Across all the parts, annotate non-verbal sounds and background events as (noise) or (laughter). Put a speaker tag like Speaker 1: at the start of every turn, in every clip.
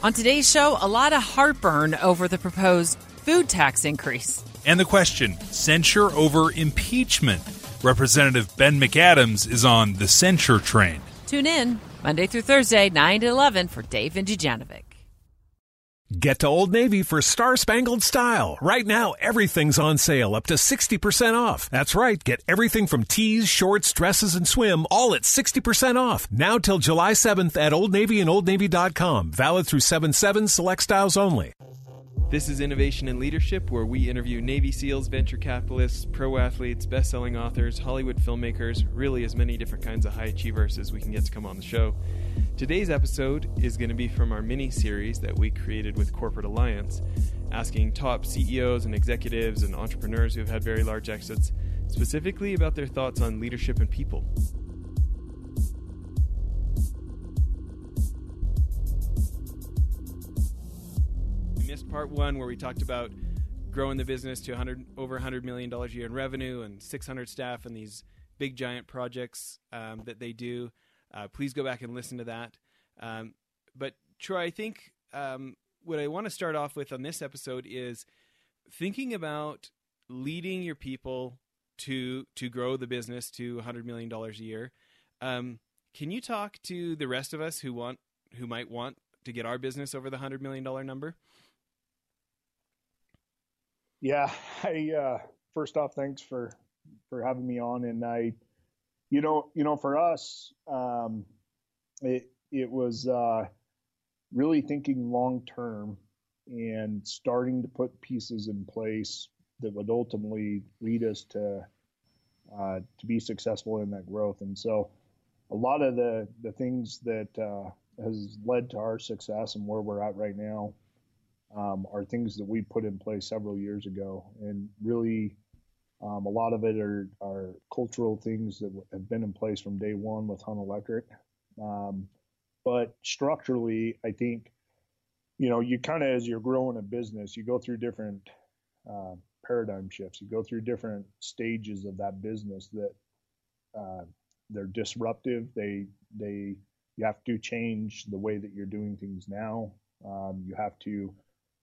Speaker 1: On today's show, a lot of heartburn over the proposed food tax increase.
Speaker 2: And the question censure over impeachment. Representative Ben McAdams is on the censure train.
Speaker 1: Tune in Monday through Thursday, 9 to 11 for Dave and Dujanovic.
Speaker 3: Get to Old Navy for Star Spangled Style. Right now, everything's on sale up to 60% off. That's right. Get everything from tees, shorts, dresses, and swim all at 60% off. Now till July 7th at Old Navy and OldNavy.com. Valid through 7 7 select styles only.
Speaker 4: This is Innovation and Leadership, where we interview Navy SEALs, venture capitalists, pro athletes, best selling authors, Hollywood filmmakers, really as many different kinds of high achievers as we can get to come on the show. Today's episode is going to be from our mini series that we created with Corporate Alliance, asking top CEOs and executives and entrepreneurs who have had very large exits specifically about their thoughts on leadership and people. Part one where we talked about growing the business to 100 over 100 million dollars a year in revenue and 600 staff and these big giant projects um, that they do. Uh, please go back and listen to that. Um, but Troy, I think um, what I want to start off with on this episode is thinking about leading your people to to grow the business to 100 million dollars a year. Um, can you talk to the rest of us who want who might want to get our business over the 100 million dollar number?
Speaker 5: Yeah, (laughs) I uh, first off, thanks for for having me on, and I, you know, you know, for us, um, it it was uh, really thinking long term and starting to put pieces in place that would ultimately lead us to uh, to be successful in that growth. And so, a lot of the the things that uh, has led to our success and where we're at right now um, are things that we put in place several years ago, and really. Um, a lot of it are, are cultural things that have been in place from day one with Hunt Electric. Um, but structurally, I think, you know, you kind of, as you're growing a business, you go through different uh, paradigm shifts. You go through different stages of that business that uh, they're disruptive. They, they, you have to change the way that you're doing things now. Um, you have to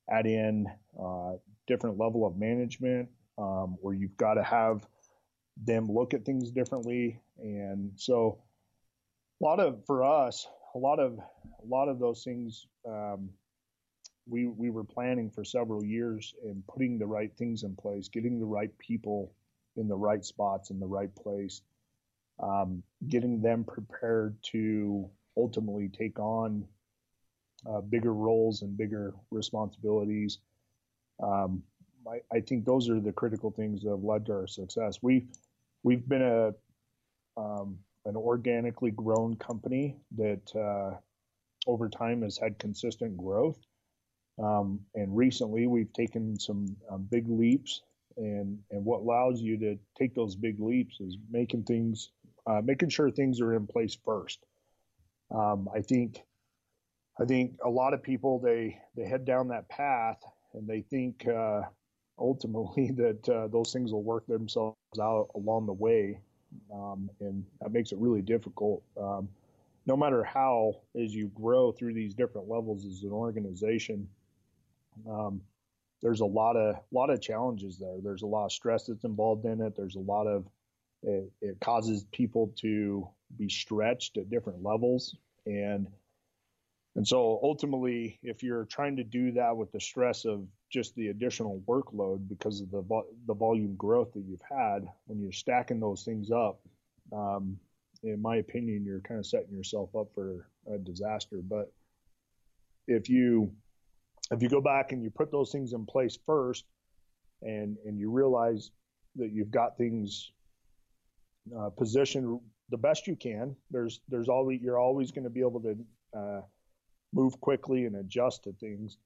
Speaker 5: add in uh, different level of management, um, or you've got to have them look at things differently. And so, a lot of for us, a lot of a lot of those things um, we we were planning for several years and putting the right things in place, getting the right people in the right spots in the right place, um, getting them prepared to ultimately take on uh, bigger roles and bigger responsibilities. Um, I, I, think those are the critical things that have led to our success. We've we've been a um, an organically grown company that uh, over time has had consistent growth. Um, and recently, we've taken some um, big leaps. And and what allows you to take those big leaps is making things, uh, making sure things are in place first. Um, I think I think a lot of people they they head down that path and they think uh, ultimately (laughs) that uh, those things will work themselves out along the way, um, and that makes it really difficult. Um, no matter how, as you grow through these different levels as an organization, um, there's a lot of lot of challenges there. There's a lot of stress that's involved in it. There's a lot of it, it causes people to be stretched at different levels and and so ultimately, if you're trying to do that with the stress of just the additional workload because of the vo- the volume growth that you've had, when you're stacking those things up, um, in my opinion, you're kind of setting yourself up for a disaster. But if you if you go back and you put those things in place first, and and you realize that you've got things uh, positioned the best you can, there's there's always you're always going to be able to uh, move quickly and adjust to things.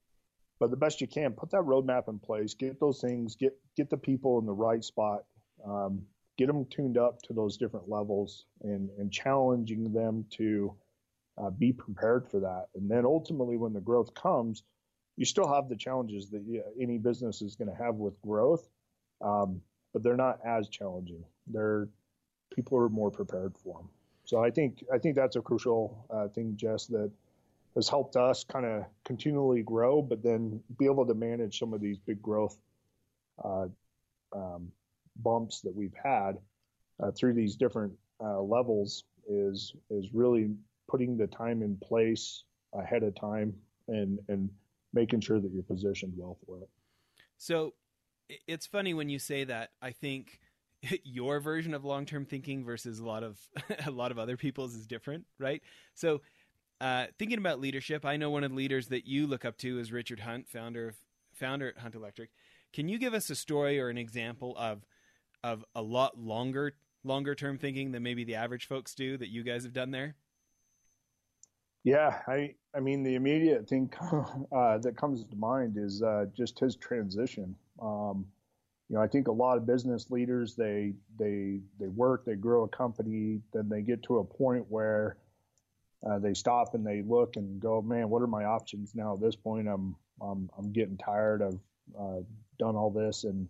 Speaker 5: But the best you can, put that roadmap in place, get those things, get get the people in the right spot, um, get them tuned up to those different levels, and and challenging them to uh, be prepared for that. And then ultimately, when the growth comes, you still have the challenges that you, any business is going to have with growth, um, but they're not as challenging. They're people are more prepared for them. So I think I think that's a crucial uh, thing, Jess, that has helped us kind of continually grow, but then be able to manage some of these big growth uh, um, bumps that we've had uh, through these different uh, levels is is really putting the time in place ahead of time and and making sure that you're positioned well for it.
Speaker 4: So it's funny when you say that. I think (laughs) your version of long-term thinking versus a lot of (laughs) a lot of other people's is different, right? So uh, thinking about leadership, I know one of the leaders that you look up to is Richard Hunt, founder of founder at Hunt Electric. Can you give us a story or an example of of a lot longer longer term thinking than maybe the average folks do that you guys have done there?
Speaker 5: Yeah, I I mean the immediate thing (laughs) uh, that comes to mind is uh, just his transition. Um, you know, I think a lot of business leaders they they they work, they grow a company, then they get to a point where uh, they stop and they look and go, man, what are my options now? At this point, I'm I'm, I'm getting tired. I've uh, done all this, and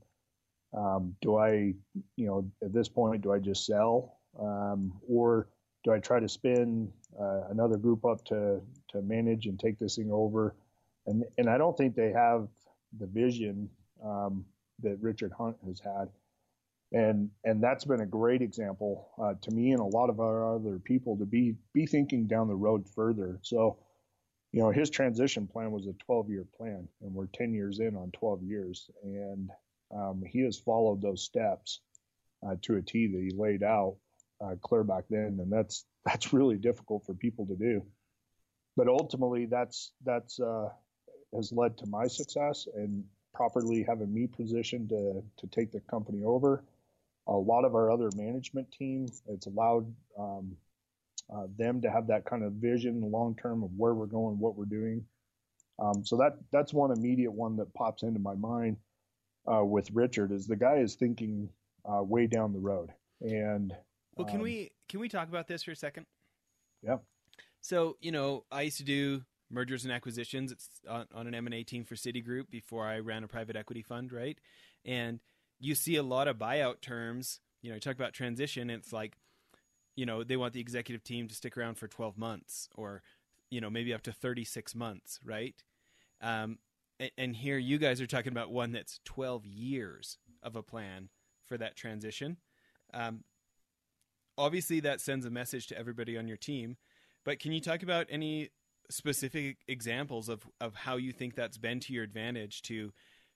Speaker 5: um, do I, you know, at this point, do I just sell, um, or do I try to spin uh, another group up to to manage and take this thing over? And and I don't think they have the vision um, that Richard Hunt has had, and and that's been a great example uh, to me and a lot of our other people to be be thinking down the road further. So, you know, his transition plan was a 12 year plan, and we're 10 years in on 12 years, and um, he has followed those steps uh, to a T that he laid out uh, clear back then, and that's that's really difficult for people to do. But ultimately, that's that's uh, has led to my success and properly having me positioned to to take the company over. A lot of our other management team, it's allowed um, uh, them to have that kind of vision long term of where we're going, what we're doing. Um, so that that's one immediate one that pops into my mind uh, with Richard is the guy is thinking uh, way down the road. And
Speaker 4: well, can um, we can we talk about this for a second?
Speaker 5: Yeah.
Speaker 4: So you know, I used to do mergers and acquisitions. On, on an M and A team for Citigroup before I ran a private equity fund, right? And you see a lot of buyout terms. You know, you talk about transition. it's like, you know, they want the executive team to stick around for twelve months, or you know, maybe up to thirty six months, right? Um, and here you guys are talking about one that's 12 years of a plan for that transition. Um, obviously, that sends a message to everybody on your team. But can you talk about any specific examples of, of how you think that's been to your advantage to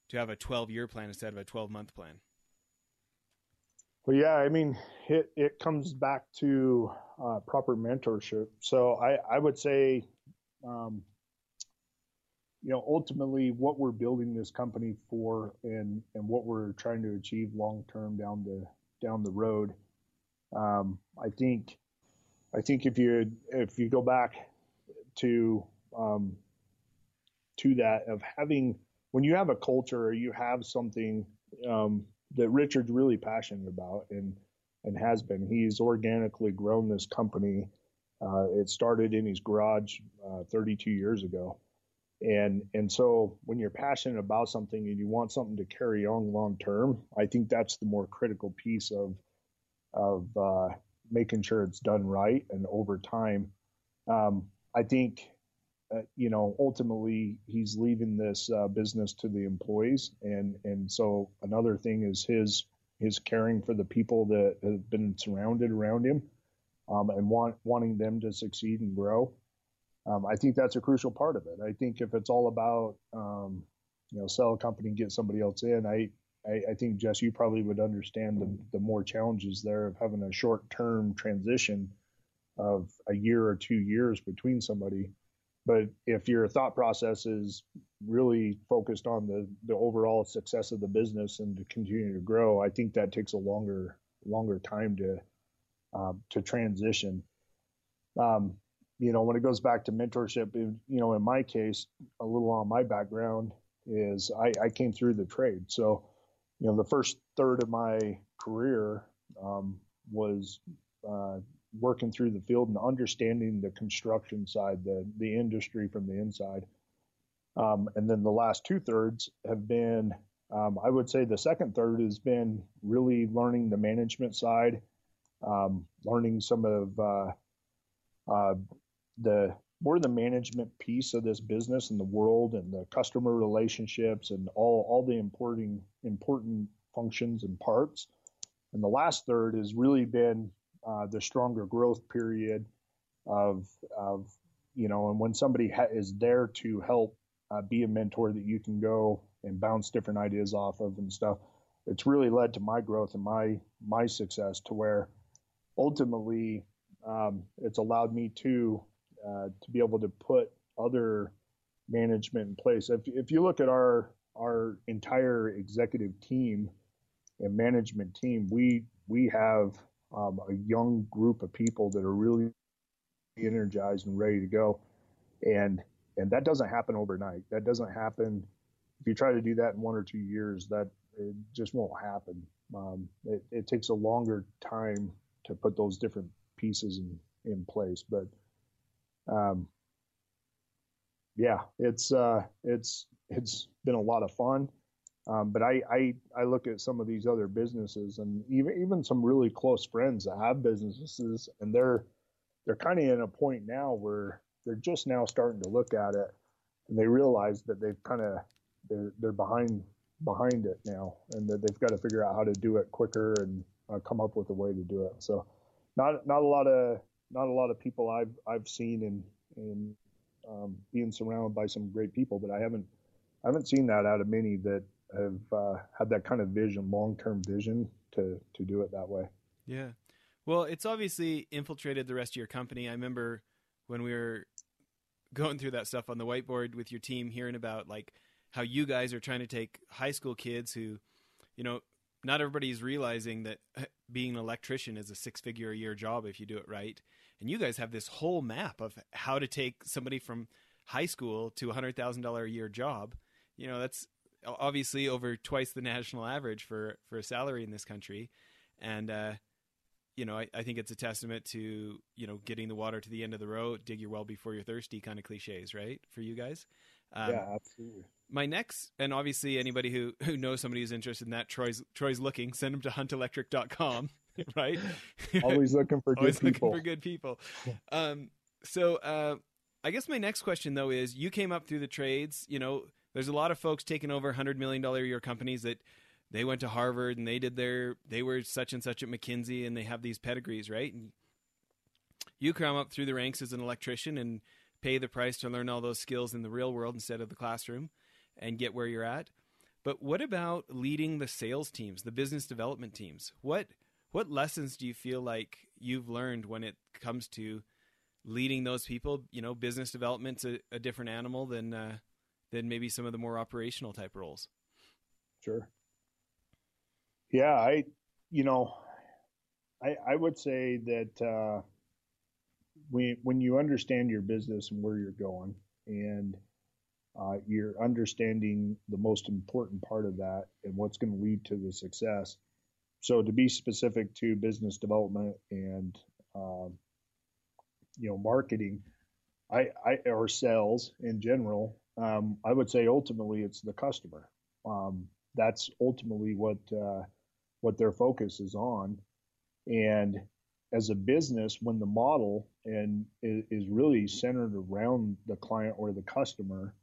Speaker 4: to have a 12 year plan instead of a 12 month plan?
Speaker 5: Well, yeah, I mean, it, it comes back to uh, proper mentorship. So I, I would say um, you know, ultimately what we're building this company for and, and what we're trying to achieve long term down the down the road. Um, I think I think if you if you go back to um, to that of having when you have a culture or you have something um, that Richard's really passionate about and and has been, he's organically grown this company. Uh, it started in his garage uh, 32 years ago, and and so when you're passionate about something and you want something to carry on long term, I think that's the more critical piece of of uh, making sure it's done right and over time. Um, I think you know ultimately he's leaving this uh, business to the employees, and and so another thing is his his caring for the people that have been surrounded around him, um, and want wanting them to succeed and grow um, I think that's a crucial part of it. I think if it's all about, um, you know, sell a company and get somebody else in, I, I, I, think Jess, you probably would understand the, the more challenges there of having a short term transition of a year or two years between somebody. But if your thought process is really focused on the, the overall success of the business and to continue to grow, I think that takes a longer longer time to um, to transition. Um, you know, when it goes back to mentorship, you know, in my case, a little on my background is I, I came through the trade. So, you know, the first third of my career um, was uh, working through the field and understanding the construction side, the the industry from the inside. Um, and then the last two thirds have been, um, I would say, the second third has been really learning the management side, um, learning some of uh, uh, the more the management piece of this business and the world and the customer relationships and all all the important important functions and parts. And the last third has really been uh, the stronger growth period of of you know, and when somebody ha- is there to help uh, be a mentor that you can go and bounce different ideas off of and stuff, it's really led to my growth and my my success to where ultimately um, it's allowed me to uh, to be able to put other management in place. If if you look at our our entire executive team and management team, we we have um, a young group of people that are really energized and ready to go, and and that doesn't happen overnight. That doesn't happen. If you try to do that in one or two years, that it just won't happen. Um, it, it takes a longer time to put those different pieces in, in place. But um, yeah, it's uh, it's it's been a lot of fun. Um, but I, I I look at some of these other businesses and even even some really close friends that have businesses and they're they're kind of in a point now where they're just now starting to look at it and they realize that they've kind of they're they're behind behind it now and that they've got to figure out how to do it quicker and uh, come up with a way to do it. So not not a lot of not a lot of people I've I've seen in in um, being surrounded by some great people, but I haven't I haven't seen that out of many that have uh, had that kind of vision, long term vision to to do it that way.
Speaker 4: Yeah, well, it's obviously infiltrated the rest of your company. I remember when we were going through that stuff on the whiteboard with your team, hearing about like how you guys are trying to take high school kids who, you know, not everybody's realizing that being an electrician is a six figure a year job if you do it right. And you guys have this whole map of how to take somebody from high school to a hundred thousand dollar a year job. You know, that's obviously over twice the national average for for a salary in this country. And uh, you know, I, I think it's a testament to, you know, getting the water to the end of the road, dig your well before you're thirsty kind of cliches, right? For you guys.
Speaker 5: Um, yeah, absolutely
Speaker 4: my next, and obviously anybody who, who knows somebody who's interested in that, Troy's Troy's looking. Send them to huntelectric.com, (laughs) right? (laughs)
Speaker 5: Always looking for
Speaker 4: Always
Speaker 5: good
Speaker 4: people. looking for good people. Um, so uh, I guess my next question though is, you came up through the trades. You know, there's a lot of folks taking over hundred million dollar a year companies that they went to Harvard and they did their they were such and such at McKinsey and they have these pedigrees, right? And you come up through the ranks as an electrician and pay the price to learn all those skills in the real world instead of the classroom and get where you're at. But what about leading the sales teams, the business development teams? What what lessons do you feel like you've learned when it comes to leading those people? You know, business development's a, a different animal than uh, than maybe some of the more operational type roles.
Speaker 5: Sure. Yeah, I you know, I I would say that uh, when when you understand your business and where you're going and uh, you're understanding the most important part of that and what's going to lead to the success. So to be specific to business development and um, you know marketing, I, I or sales in general, um, I would say ultimately it's the customer. Um, that's ultimately what uh, what their focus is on, and as a business, when the model and is really centered around the client or the customer,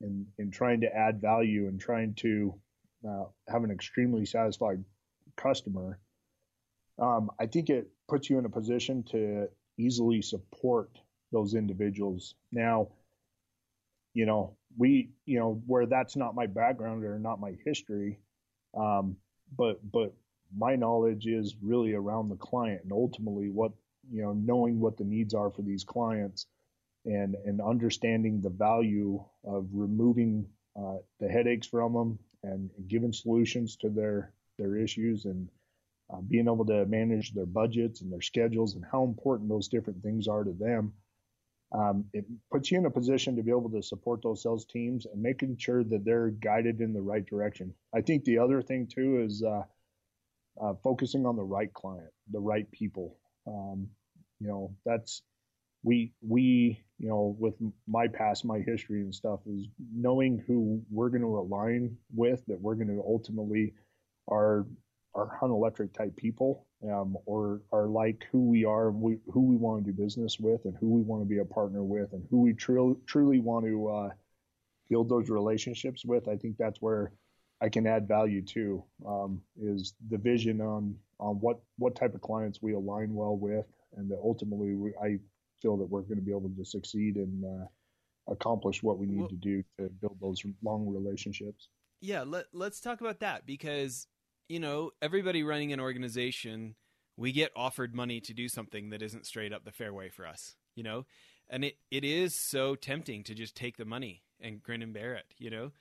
Speaker 5: in, in trying to add value and trying to uh, have an extremely satisfied customer, um, I think it puts you in a position to easily support those individuals. Now, you know, we, you know, where that's not my background or not my history, um, but but my knowledge is really around the client and ultimately what you know, knowing what the needs are for these clients and and understanding the value of removing uh, the headaches from them and giving solutions to their their issues and uh, being able to manage their budgets and their schedules and how important those different things are to them. Um, it puts you in a position to be able to support those sales teams and making sure that they're guided in the right direction. I think the other thing too is uh, uh focusing on the right client, the right people. Um, you know, that's we we you know with my past my history and stuff is knowing who we're going to align with that we're going to ultimately are are hunt electric type people um, or are like who we are, we, who we want to do business with, and who we want to be a partner with, and who we tr- truly want to uh, build those relationships with. I think that's where I can add value to um, is the vision on on what what type of clients we align well with, and that ultimately we, I feel that we're going to be able to succeed and uh, accomplish what we need well, to do to build those long relationships.
Speaker 4: Yeah, let, let's talk about that because you know, everybody running an organization, we get offered money to do something that isn't straight up the fairway for us, you know? And it, it is so tempting to just take the money and grin and bear it, you know?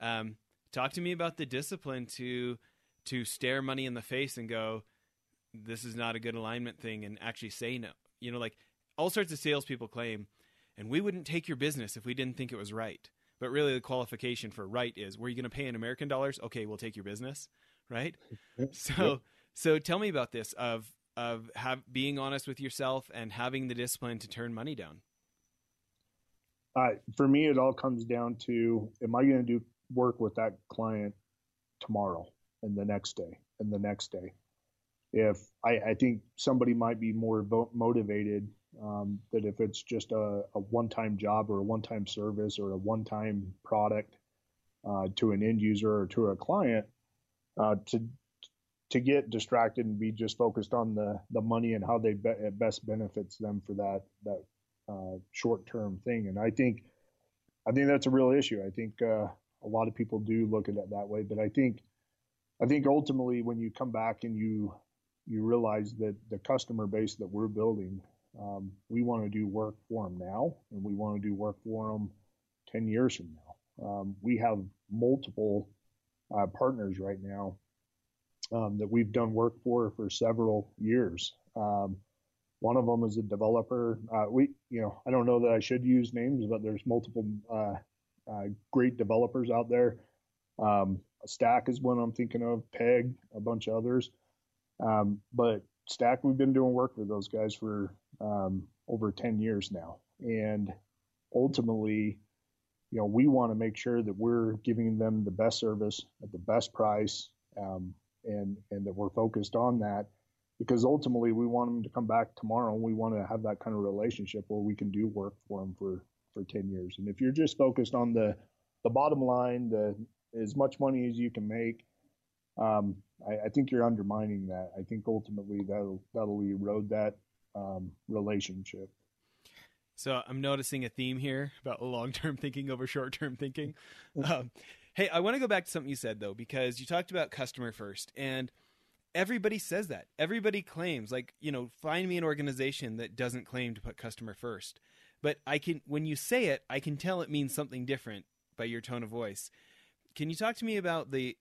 Speaker 4: Um, talk to me about the discipline to to stare money in the face and go, this is not a good alignment thing and actually say no. You know, like all sorts of salespeople claim, and we wouldn't take your business if we didn't think it was right. But really, the qualification for right is were you going to pay in American dollars? Okay, we'll take your business right? (laughs) So so tell me about this of of have being honest with yourself and having the discipline to turn money down.
Speaker 5: Uh, for me, it all comes down to: Am I going to do work with that client tomorrow and the next day and the next day? If I, I think somebody might be more motivated um, that if it's just a, a one-time job or a one-time service or a one-time product uh, to an end user or to a client, uh, to to get distracted and be just focused on the the money and how they be, it best benefits them for that that uh, short term thing. And I think I think that's a real issue. I think uh, a lot of people do look at it that way, but I think I think ultimately when you come back and you you realize that the customer base that we're building, um, we want to do work for them now, and we want to do work for them ten years from now. Um, we have multiple uh, partners right now um, that we've done work for for several years. Um, one of them is a developer. Uh, we, you know, I don't know that I should use names, but there's multiple uh, uh great developers out there. Um, Stack is one I'm thinking of. Peg, a bunch of others. Um, but Stack, we've been doing work with those guys for um, over 10 years now, and ultimately you know, we want to make sure that we're giving them the best service at the best price, um, and and that we're focused on that because ultimately we want them to come back tomorrow we want to have that kind of relationship where we can do work for them for for 10 years. And if you're just focused on the the bottom line, the as much money as you can make, um, I, I, think you're undermining that. I think ultimately that'll that'll erode that um, relationship.
Speaker 4: So I'm noticing a theme here about long term thinking over short term thinking. Um, hey, I want to go back to something you said though, because you talked about customer first, and everybody says that. Everybody claims, like, you know, find me an organization that doesn't claim to put customer first. But I can, when you say it, I can tell it means something different by your tone of voice. Can you talk to me about the,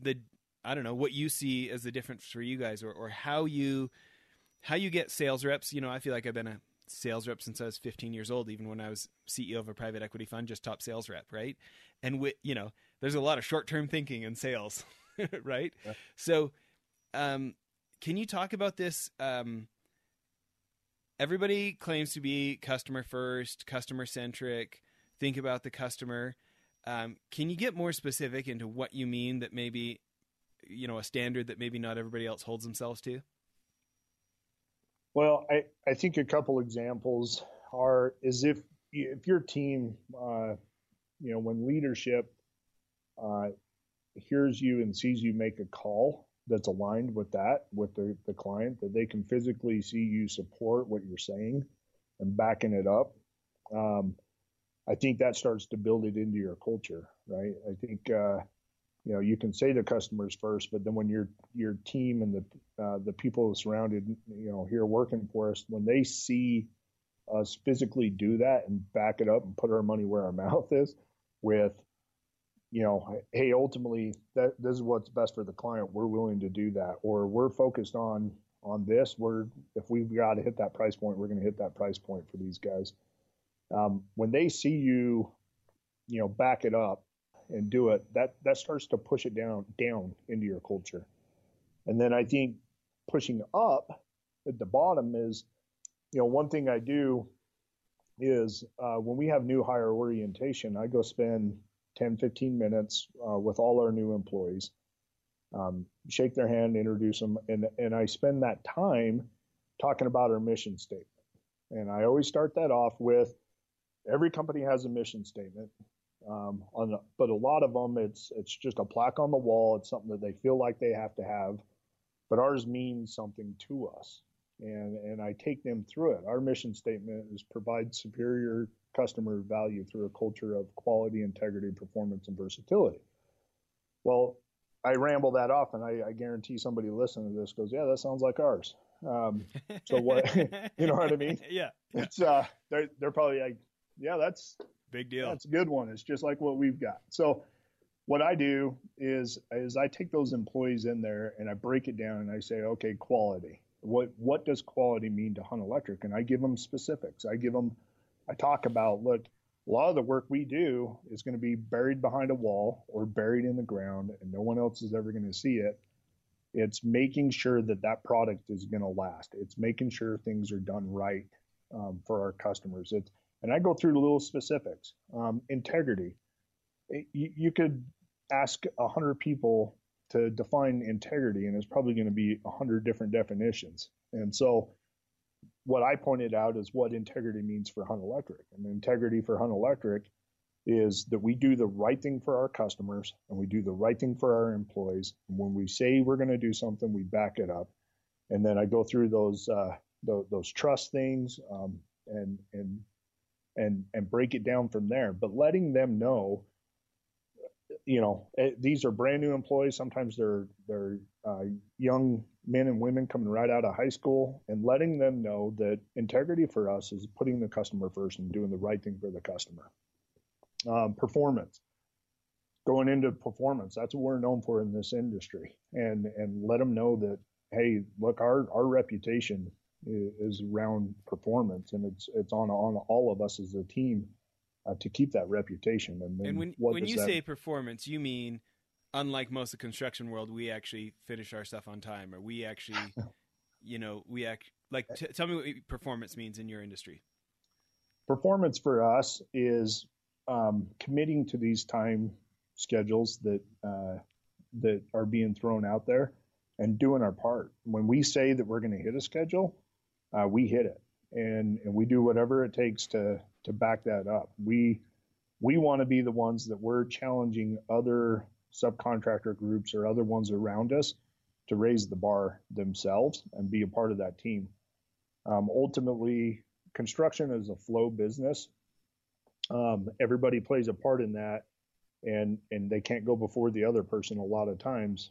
Speaker 4: the, I don't know, what you see as the difference for you guys, or, or how you, how you get sales reps? You know, I feel like I've been a sales rep since I was 15 years old, even when I was CEO of a private equity fund, just top sales rep, right? And with, you know, there's a lot of short term thinking in sales, (laughs) right? Yeah. So, um, can you talk about this? Um, everybody claims to be customer first, customer centric, think about the customer. Um, can you get more specific into what you mean that maybe, you know, a standard that maybe not everybody else holds themselves to?
Speaker 5: Well, I, I think a couple examples are is if if your team, uh, you know, when leadership uh, hears you and sees you make a call that's aligned with that with the, the client, that they can physically see you support what you're saying and backing it up. Um, I think that starts to build it into your culture, right? I think uh, you know you can say the customers first, but then when your your team and the uh, the people surrounded you know here working for us, when they see us physically do that and back it up and put our money where our (laughs) mouth is, with you know, hey, ultimately that this is what's best for the client. We're willing to do that, or we're focused on on this. We're if we've got to hit that price point, we're going to hit that price point for these guys. Um, when they see you, you know, back it up and do it, that that starts to push it down down into your culture. And then I think pushing up at the bottom is, you know, one thing I do is uh, when we have new hire orientation, I go spend 10, 15 minutes uh, with all our new employees. um, shake their hand, introduce them, and and I spend that time talking about our mission statement. And I always start that off with every company has a mission statement. Um, on the, but a lot of them, it's it's just a plaque on the wall. It's something that they feel like they have to have, but ours means something to us, and and I take them through it. Our mission statement is provide superior customer value through a culture of quality, integrity, performance, and versatility. Well, I ramble that off, and I, I guarantee somebody listening to this goes, "Yeah, that sounds like ours." Um, so what? (laughs) you know what I mean? (laughs)
Speaker 4: Yeah.
Speaker 5: It's uh, they're they're probably like, "Yeah, that's
Speaker 4: big deal.
Speaker 5: That's a good one. It's just like what we've got." So what I do is is I take those employees in there and I break it down and I say, "Okay, quality. What what does quality mean to Hunt Electric?" And I give them specifics. I give them, I talk about, look a lot of the work we do is going to be buried behind a wall or buried in the ground and no one else is ever going to see it it's making sure that that product is going to last it's making sure things are done right um, for our customers it's and i go through the little specifics um, integrity you, could ask 100 people to define integrity and it's probably going to be 100 different definitions and so what I pointed out is what integrity means for Hunt Electric. And integrity for Hunt Electric is that we do the right thing for our customers and we do the right thing for our employees. And when we say we're going to do something, we back it up. And then I go through those uh, those, those, trust things um, and and and and break it down from there. But letting them know, you know, eh, these are brand new employees. Sometimes they're they're uh, young men and women coming right out of high school and letting them know that integrity for us is putting the customer first and doing the right thing for the customer. Um, performance, going into performance, that's what we're known for in this industry, and and let them know that hey, look, our our reputation is around performance, and it's it's on on all of us as a team uh, to keep that reputation.
Speaker 4: And, and when when you that... say performance, you mean unlike most of the construction world, we actually finish our stuff on time, or we actually, (laughs) you know, we act like. T- tell me what performance means in your industry.
Speaker 5: Performance for us is um, committing to these time schedules that uh, that are being thrown out there and doing our part. When we say that we're going to hit a schedule, uh, we hit it, and and we do whatever it takes to to back that up. We we want to be the ones that we're challenging other subcontractor groups or other ones around us to raise the bar themselves and be a part of that team. Um, ultimately, construction is a flow business. Um, everybody plays a part in that, and and they can't go before the other person a lot of times.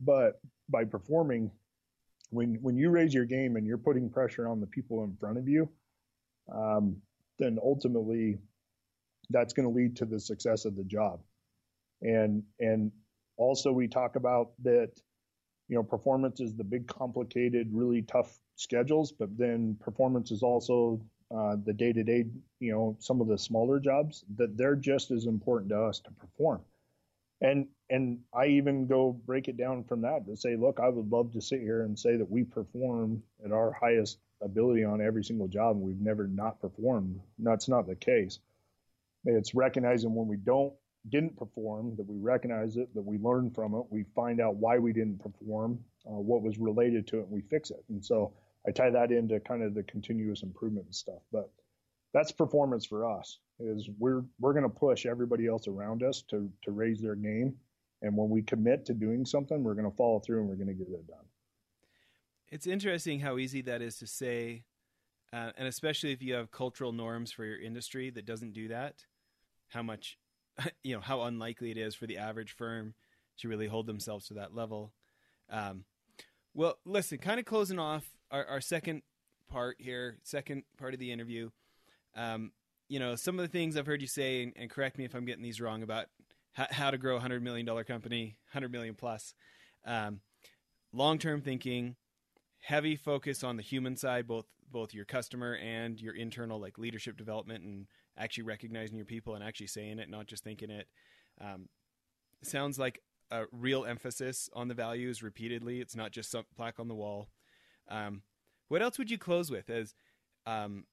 Speaker 5: But by performing, when when you raise your game and you're putting pressure on the people in front of you, um, then ultimately that's going to lead to the success of the job. And and also we talk about that, you know, performance is the big, complicated, really tough schedules, but then performance is also uh, the day to day, you know, some of the smaller jobs that they're just as important to us to perform. And and I even go break it down from that to say, look, I would love to sit here and say that we perform at our highest ability on every single job, and we've never not performed. That's not the case. It's recognizing when we don't didn't perform, that we recognize it, that we learn from it, we find out why we didn't perform, uh, what was related to it, and we fix it. And so I tie that into kind of the continuous improvement stuff. But that's performance for us. Is we're we're going to push everybody else around us to to raise their game, and when we commit to doing something, we're going to follow through and we're going to get it done.
Speaker 4: It's interesting how easy that is to say, uh, and especially if you have cultural norms for your industry that doesn't do that, how much (laughs) you know how unlikely it is for the average firm to really hold themselves to that level. Um, well, listen, kind of closing off our, our, second part here, second part of the interview. Um, you know, some of the things I've heard you say, and, and correct me if I'm getting these wrong about how, how to grow a hundred million dollar company, hundred million plus. Um, Long term thinking, heavy focus on the human side, both both your customer and your internal like leadership development and actually recognizing your people and actually saying it, not just thinking it. Um, sounds like a real emphasis on the values repeatedly. It's not just some plaque on the wall. Um, what else would you close with as, um,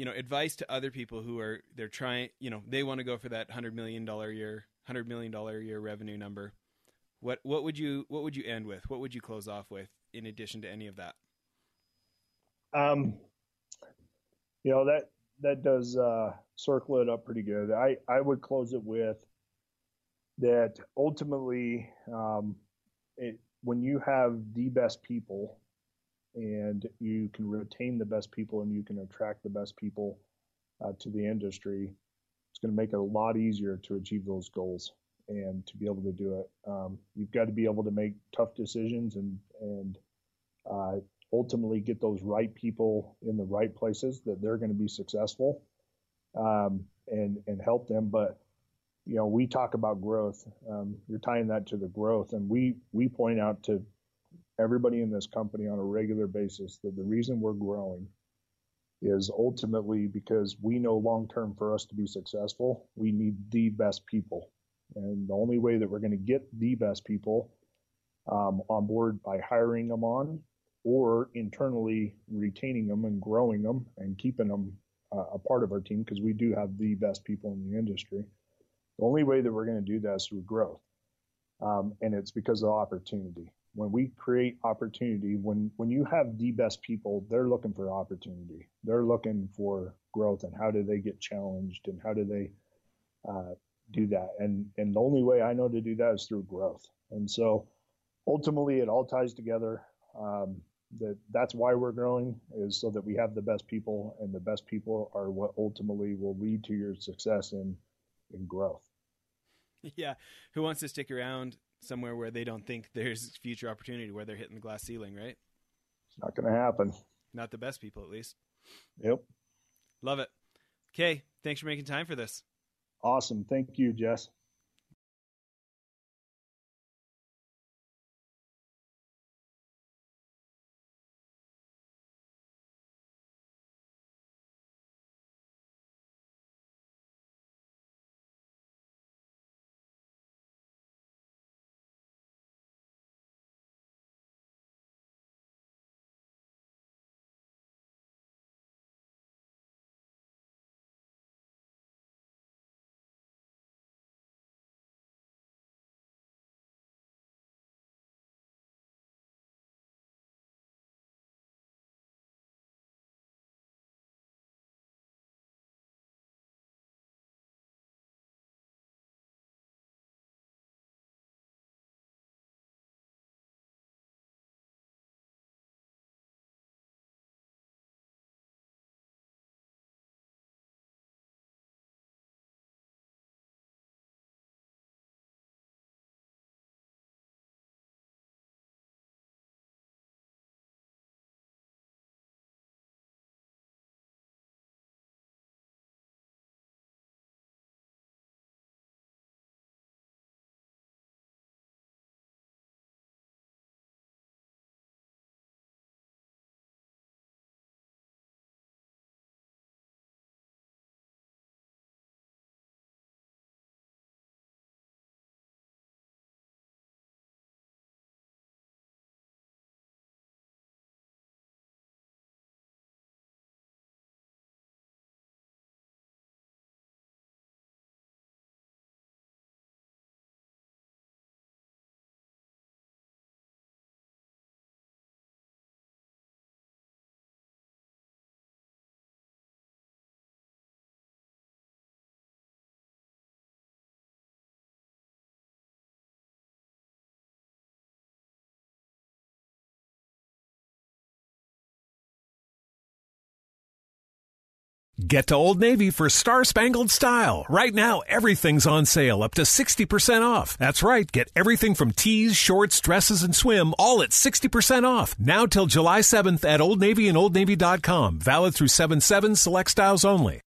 Speaker 4: you know, advice to other people who are they're trying, you know, they want to go for that hundred million dollar year, hundred million dollar year revenue number. what what would you what would you end with? What would you close off with in addition to any of that?
Speaker 5: Um, you know that that does uh, circle it up pretty good. I I would close it with that ultimately, um, it, when you have the best people and you can retain the best people and you can attract the best people uh, to the industry, it's going to make it a lot easier to achieve those goals and to be able to do it. Um, you've got to be able to make tough decisions and and uh, ultimately get those right people in the right places that they're going to be successful um, and and help them. But you know, we talk about growth. Um, you're tying that to the growth, and we we point out to everybody in this company on a regular basis that the reason we're growing is ultimately because we know long term for us to be successful, we need the best people. And the only way that we're going to get the best people um, on board by hiring them on or internally retaining them and growing them and keeping them uh, a part of our team because we do have the best people in the industry. The only way that we're going to do that is through growth. Um, and it's because of opportunity. When we create opportunity, when, when you have the best people, they're looking for opportunity. They're looking for growth and how do they get challenged and how do they uh, do that. And, and the only way I know to do that is through growth. And so ultimately it all ties together. Um, that that's why we're growing is so that we have the best people and the best people are what ultimately will lead to your success in in growth (laughs)
Speaker 4: yeah who wants to stick around somewhere where they don't think there's future opportunity where they're hitting the glass ceiling right?
Speaker 5: It's not going to happen.
Speaker 4: Not the best people at least.
Speaker 5: Yep.
Speaker 4: Love it. Okay thanks for making time for this.
Speaker 5: Awesome. Thank you jess
Speaker 3: Get to Old Navy for Star Spangled Style. Right now, everything's on sale up to 60% off. That's right. Get everything from tees, shorts, dresses, and swim all at 60% off. Now till July 7th at Old Navy and OldNavy.com. Valid through 7 7 select styles only.